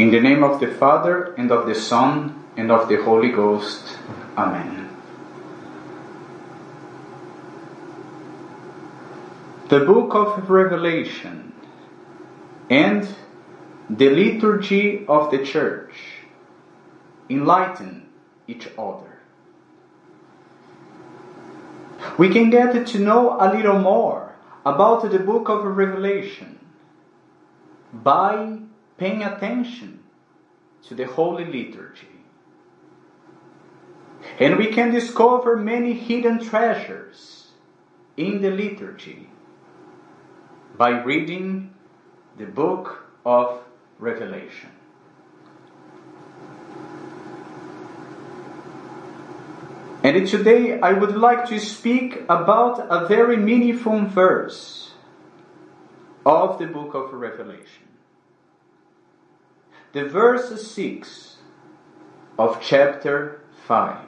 In the name of the Father, and of the Son, and of the Holy Ghost. Amen. The Book of Revelation and the Liturgy of the Church enlighten each other. We can get to know a little more about the Book of Revelation by paying attention to the Holy Liturgy. And we can discover many hidden treasures in the liturgy by reading the book of Revelation. And today I would like to speak about a very meaningful verse of the book of Revelation the verse 6 of chapter 5.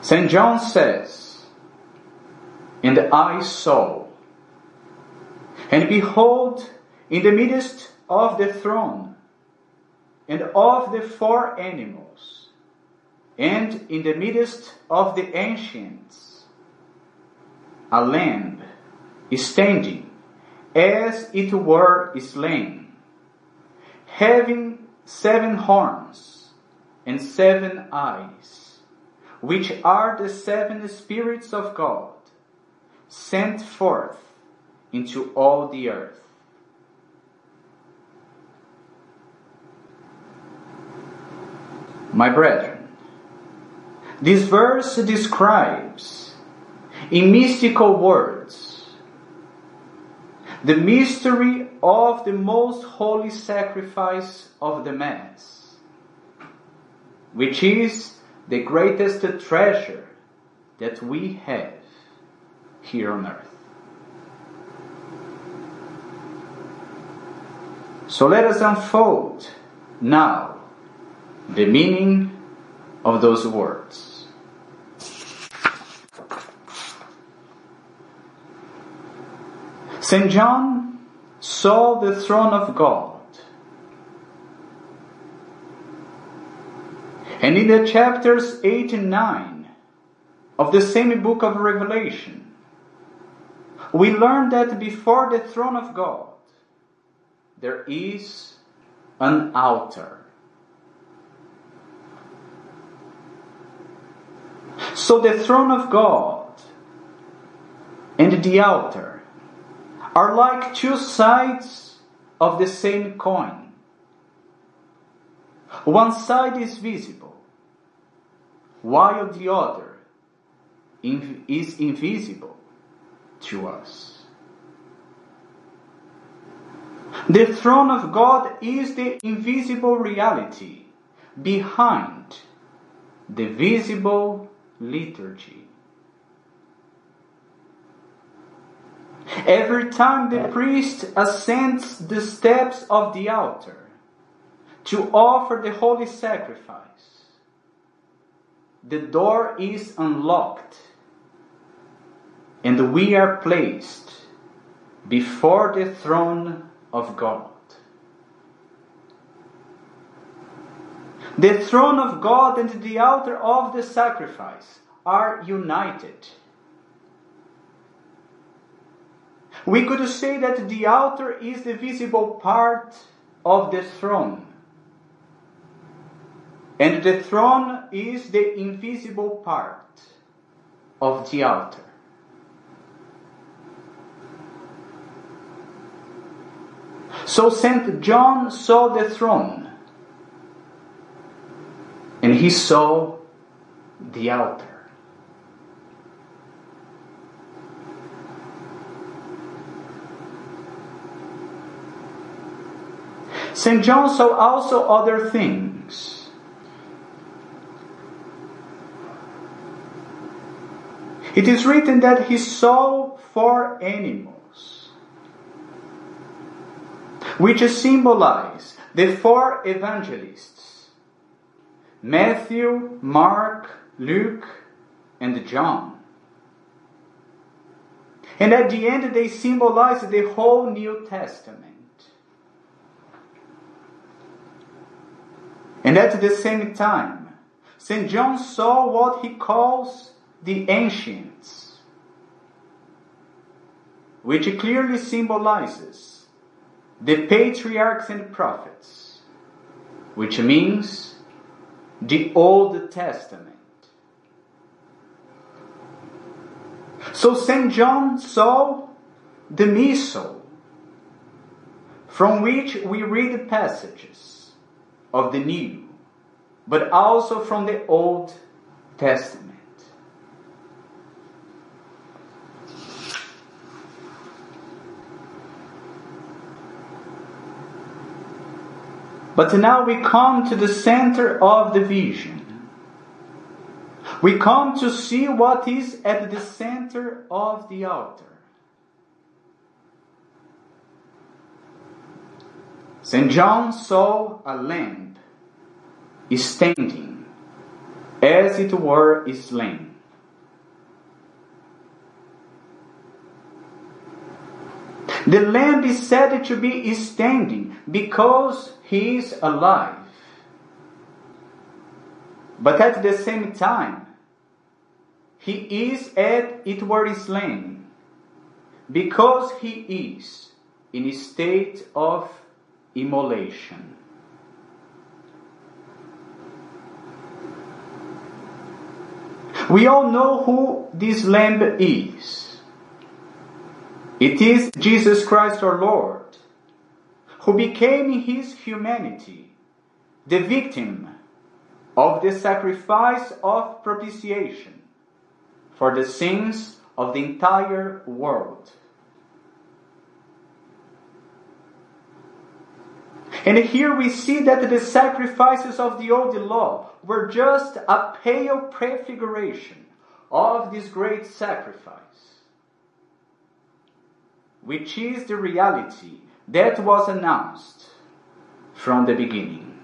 St. John says, And I saw, and behold, in the midst of the throne, and of the four animals, and in the midst of the ancients, a lamb is standing as it were slain, having seven horns and seven eyes, which are the seven spirits of God, sent forth into all the earth. My brethren, this verse describes in mystical words the mystery of the most holy sacrifice of the Mass, which is the greatest treasure that we have here on earth. So let us unfold now the meaning of those words. St. John saw the throne of God. And in the chapters 8 and 9 of the same book of Revelation, we learn that before the throne of God, there is an altar. So the throne of God and the altar are like two sides of the same coin. One side is visible, while the other is invisible to us. The throne of God is the invisible reality behind the visible liturgy. Every time the priest ascends the steps of the altar to offer the holy sacrifice, the door is unlocked and we are placed before the throne of God. The throne of God and the altar of the sacrifice are united We could say that the altar is the visible part of the throne, and the throne is the invisible part of the altar. So St. John saw the throne, and he saw the altar. St. John saw also other things. It is written that he saw four animals, which symbolize the four evangelists Matthew, Mark, Luke, and John. And at the end, they symbolize the whole New Testament. And at the same time, St. John saw what he calls the ancients, which clearly symbolizes the patriarchs and prophets, which means the Old Testament. So St. John saw the Missal, from which we read passages of the New, but also from the Old Testament. But now we come to the center of the vision. We come to see what is at the center of the altar. St. John saw a lamb standing, as it were slain. The lamb is said to be standing because he is alive. But at the same time, he is at it were slain because he is in a state of immolation. We all know who this lamb is. It is Jesus Christ our Lord, who became in his humanity the victim of the sacrifice of propitiation for the sins of the entire world. And here we see that the sacrifices of the old law were just a pale prefiguration of this great sacrifice, which is the reality that was announced from the beginning.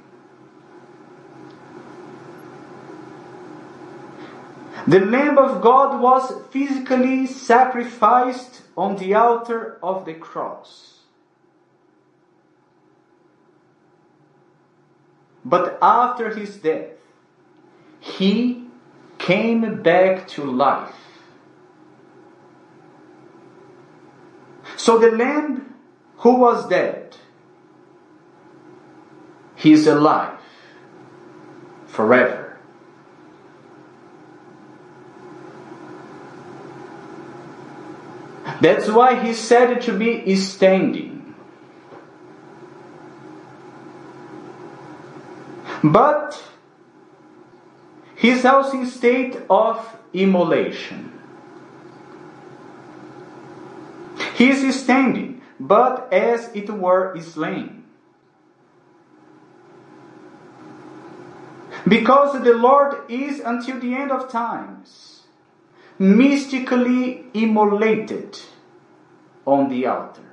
The Lamb of God was physically sacrificed on the altar of the cross. But after his death, he came back to life. So the Lamb who was dead, is alive forever. That's why he said to be standing. But he's also in state of immolation. He is standing, but as it were slain. Because the Lord is until the end of times mystically immolated on the altar.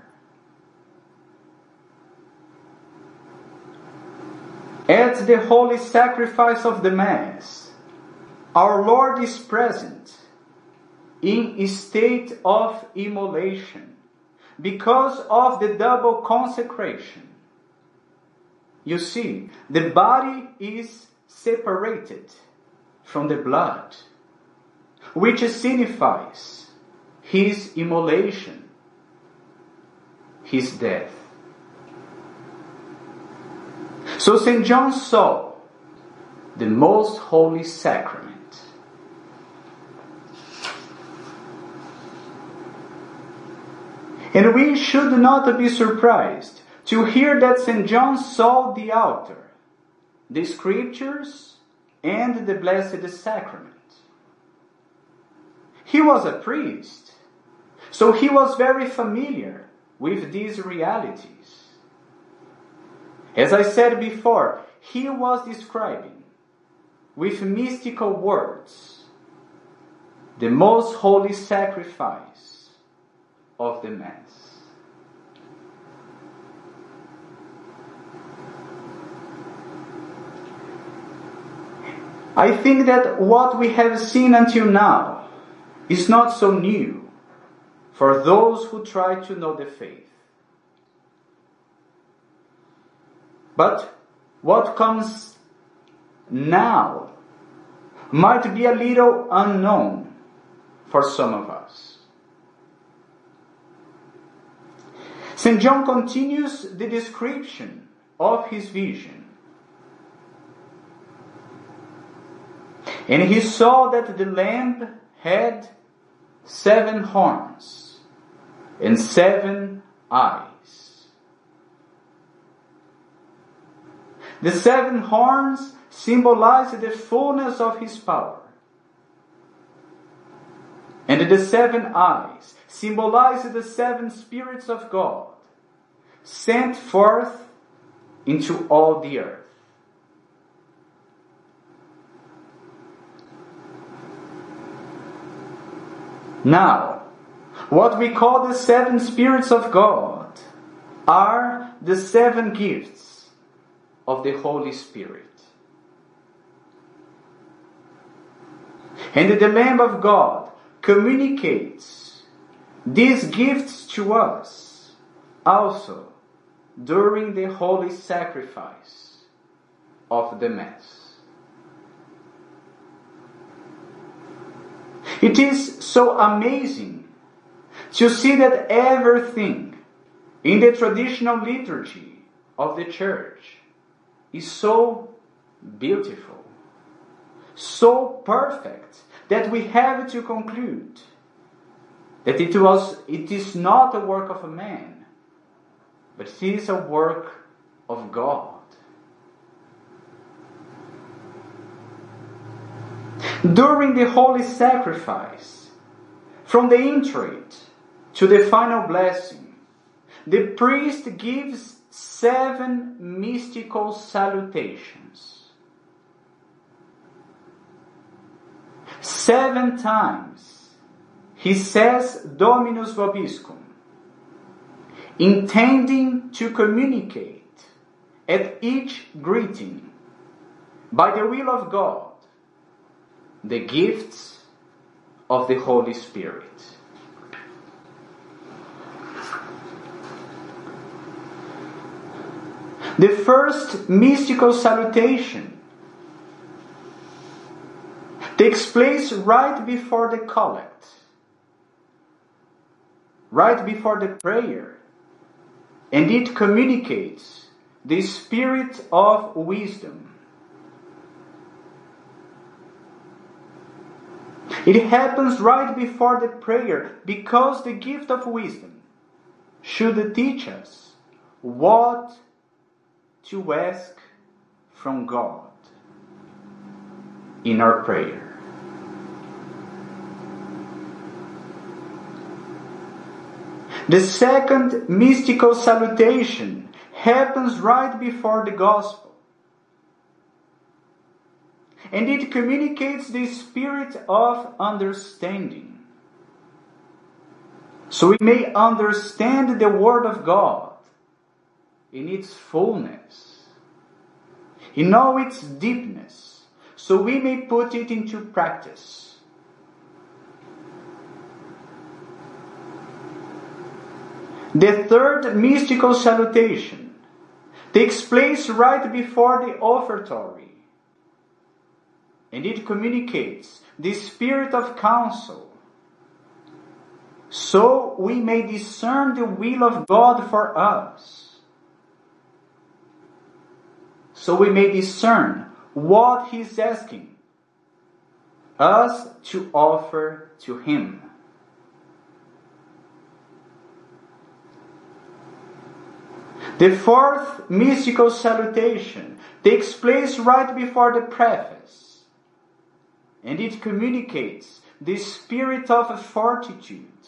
At the holy sacrifice of the Mass, our Lord is present in a state of immolation because of the double consecration. You see, the body is separated from the blood which signifies his immolation, his death. So St. John saw the most holy sacrament. And we should not be surprised to hear that St. John saw the altar, the scriptures, and the Blessed Sacrament. He was a priest, so he was very familiar with these realities. As I said before, he was describing with mystical words the most holy sacrifice of the Mass. I think that what we have seen until now is not so new for those who try to know the faith. But what comes now might be a little unknown for some of us. St. John continues the description of his vision. And he saw that the lamb had seven horns and seven eyes. The seven horns symbolize the fullness of his power. And the seven eyes symbolize the seven spirits of God sent forth into all the earth. Now, what we call the seven spirits of God are the seven gifts of the Holy Spirit. And the Lamb of God communicates these gifts to us also during the holy sacrifice of the Mass. It is so amazing to see that everything in the traditional liturgy of the Church is so beautiful, so perfect, that we have to conclude that it was it is not a work of a man, but it is a work of God. During the holy sacrifice, from the introit to the final blessing, the priest gives seven mystical salutations. Seven times he says Dominus Vobiscum, intending to communicate at each greeting, by the will of God, the gifts of the Holy Spirit. The first mystical salutation takes place right before the collect, right before the prayer, and it communicates the spirit of wisdom. It happens right before the prayer because the gift of wisdom should teach us what to ask from God in our prayer. The second mystical salutation happens right before the gospel. And it communicates the spirit of understanding. So we may understand the Word of God in its fullness, in all its deepness, so we may put it into practice. The third mystical salutation takes place right before the offertory, and it communicates the spirit of counsel, so we may discern the will of God for us, so we may discern what He is asking us to offer to Him. The fourth mystical salutation takes place right before the preface, and it communicates the spirit of fortitude,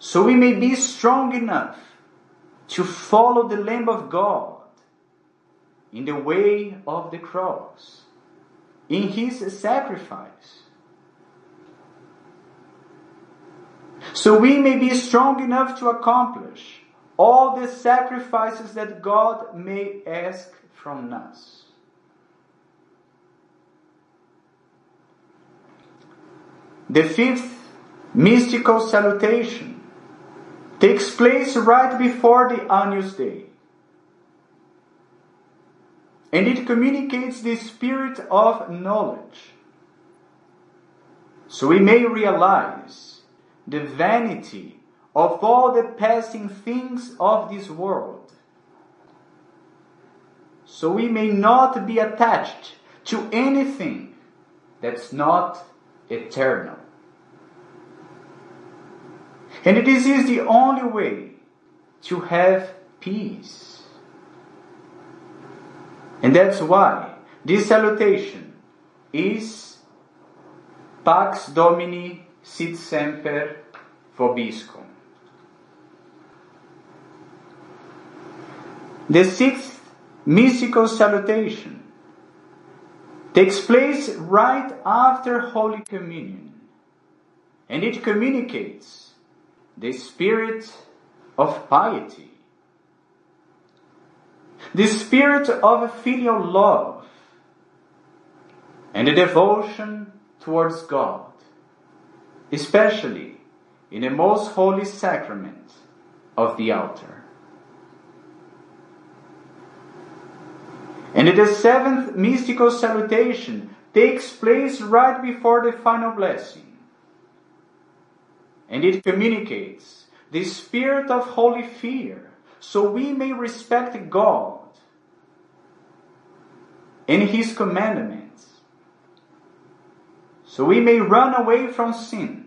so we may be strong enough to follow the Lamb of God in the way of the cross, in his sacrifice. So we may be strong enough to accomplish all the sacrifices that God may ask from us. The fifth mystical salutation takes place right before the Agnus Dei. And it communicates the spirit of knowledge. So we may realize the vanity of all the passing things of this world. So we may not be attached to anything that's not eternal. And this is the only way to have peace. And that's why this salutation is Pax Domini sit semper vobiscum. The sixth mystical salutation takes place right after Holy Communion, and it communicates the spirit of piety, the spirit of filial love, and a devotion towards God, especially in the most holy sacrament of the altar. And the seventh mystical salutation takes place right before the final blessing. And it communicates the spirit of holy fear so we may respect God and His commandments. So we may run away from sin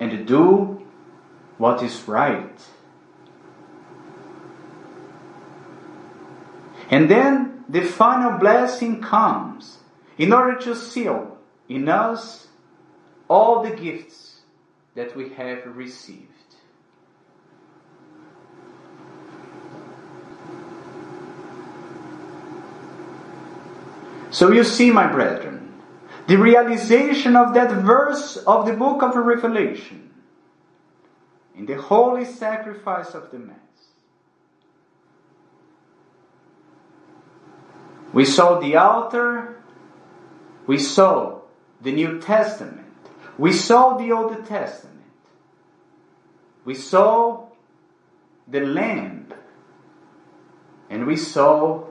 and do what is right. And then the final blessing comes in order to seal in us all the gifts that we have received. So you see, my brethren, the realization of that verse of the book of Revelation in the holy sacrifice of the Mass. We saw the altar, we saw the New Testament, we saw the Old Testament, we saw the Lamb, and we saw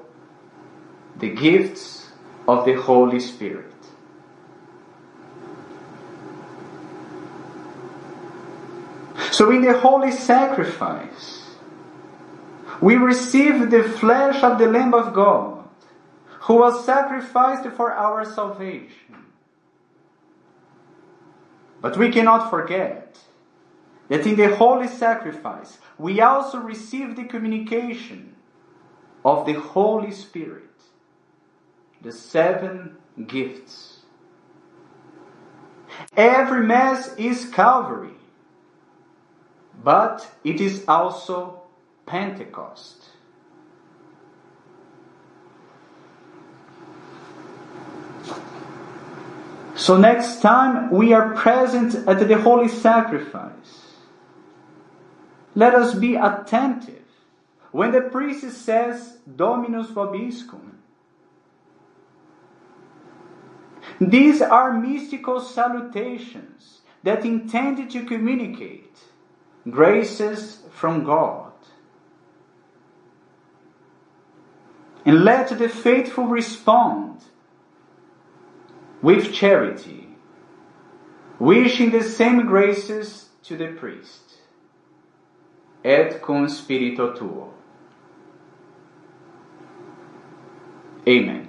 the gifts of the Holy Spirit. So, in the holy sacrifice, we receive the flesh of the Lamb of God who was sacrificed for our salvation. But we cannot forget that in the holy sacrifice we also receive the communication of the Holy Spirit, the seven gifts. Every Mass is Calvary, but it is also Pentecost. So next time we are present at the holy sacrifice, let us be attentive when the priest says Dominus vobiscum. These are mystical salutations that intend to communicate graces from God. And let the faithful respond with charity, wishing the same graces to the priest. Et cum spiritu tuo. Amen.